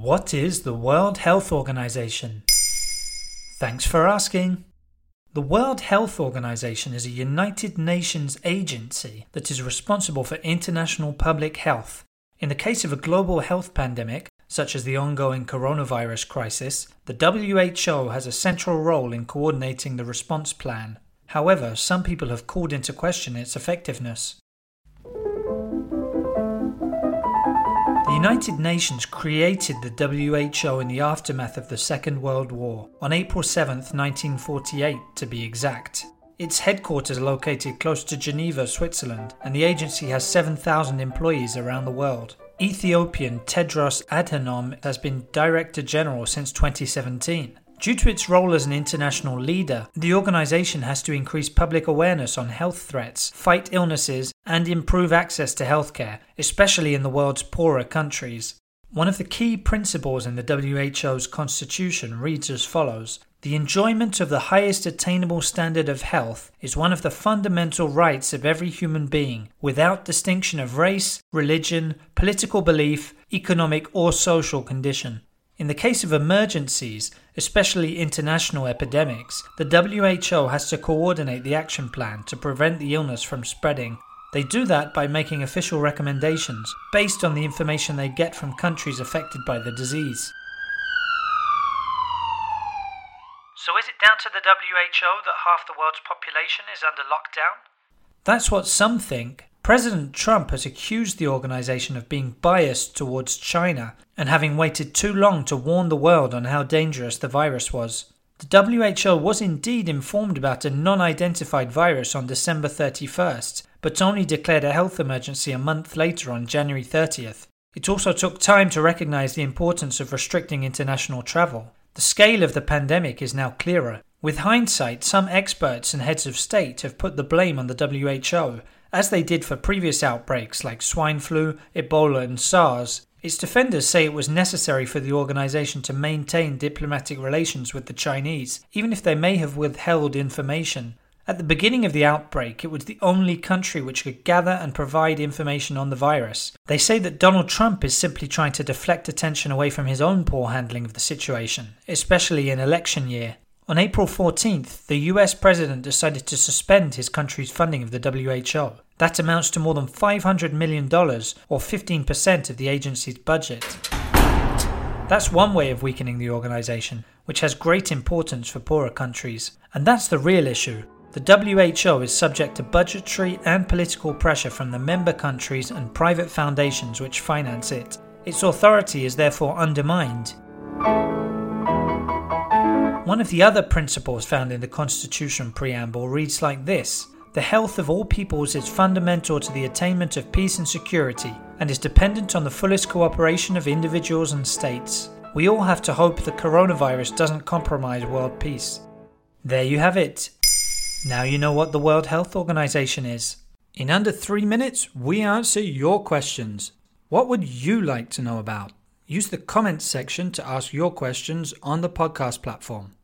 What is the World Health Organization? Thanks for asking. The World Health Organization is a United Nations agency that is responsible for international public health. In the case of a global health pandemic, such as the ongoing coronavirus crisis, the WHO has a central role in coordinating the response plan. However, some people have called into question its effectiveness. United Nations created the WHO in the aftermath of the Second World War, on April 7, 1948 to be exact. Its headquarters are located close to Geneva, Switzerland, and the agency has 7,000 employees around the world. Ethiopian Tedros Adhanom has been Director General since 2017. Due to its role as an international leader, the organization has to increase public awareness on health threats, fight illnesses, and improve access to healthcare, especially in the world's poorer countries. One of the key principles in the WHO's constitution reads as follows The enjoyment of the highest attainable standard of health is one of the fundamental rights of every human being, without distinction of race, religion, political belief, economic, or social condition. In the case of emergencies, especially international epidemics, the WHO has to coordinate the action plan to prevent the illness from spreading. They do that by making official recommendations based on the information they get from countries affected by the disease. So is it down to the WHO that half the world's population is under lockdown? That's what some think. President Trump has accused the organization of being biased towards China and having waited too long to warn the world on how dangerous the virus was. The WHO was indeed informed about a non identified virus on December 31st, but only declared a health emergency a month later on January 30th. It also took time to recognize the importance of restricting international travel. The scale of the pandemic is now clearer. With hindsight, some experts and heads of state have put the blame on the WHO, as they did for previous outbreaks like swine flu, Ebola, and SARS. Its defenders say it was necessary for the organization to maintain diplomatic relations with the Chinese, even if they may have withheld information. At the beginning of the outbreak, it was the only country which could gather and provide information on the virus. They say that Donald Trump is simply trying to deflect attention away from his own poor handling of the situation, especially in election year. On April 14th, the US president decided to suspend his country's funding of the WHO. That amounts to more than $500 million, or 15% of the agency's budget. That's one way of weakening the organisation, which has great importance for poorer countries. And that's the real issue. The WHO is subject to budgetary and political pressure from the member countries and private foundations which finance it. Its authority is therefore undermined. One of the other principles found in the Constitution preamble reads like this The health of all peoples is fundamental to the attainment of peace and security, and is dependent on the fullest cooperation of individuals and states. We all have to hope the coronavirus doesn't compromise world peace. There you have it. Now you know what the World Health Organization is. In under three minutes, we answer your questions. What would you like to know about? Use the comments section to ask your questions on the podcast platform.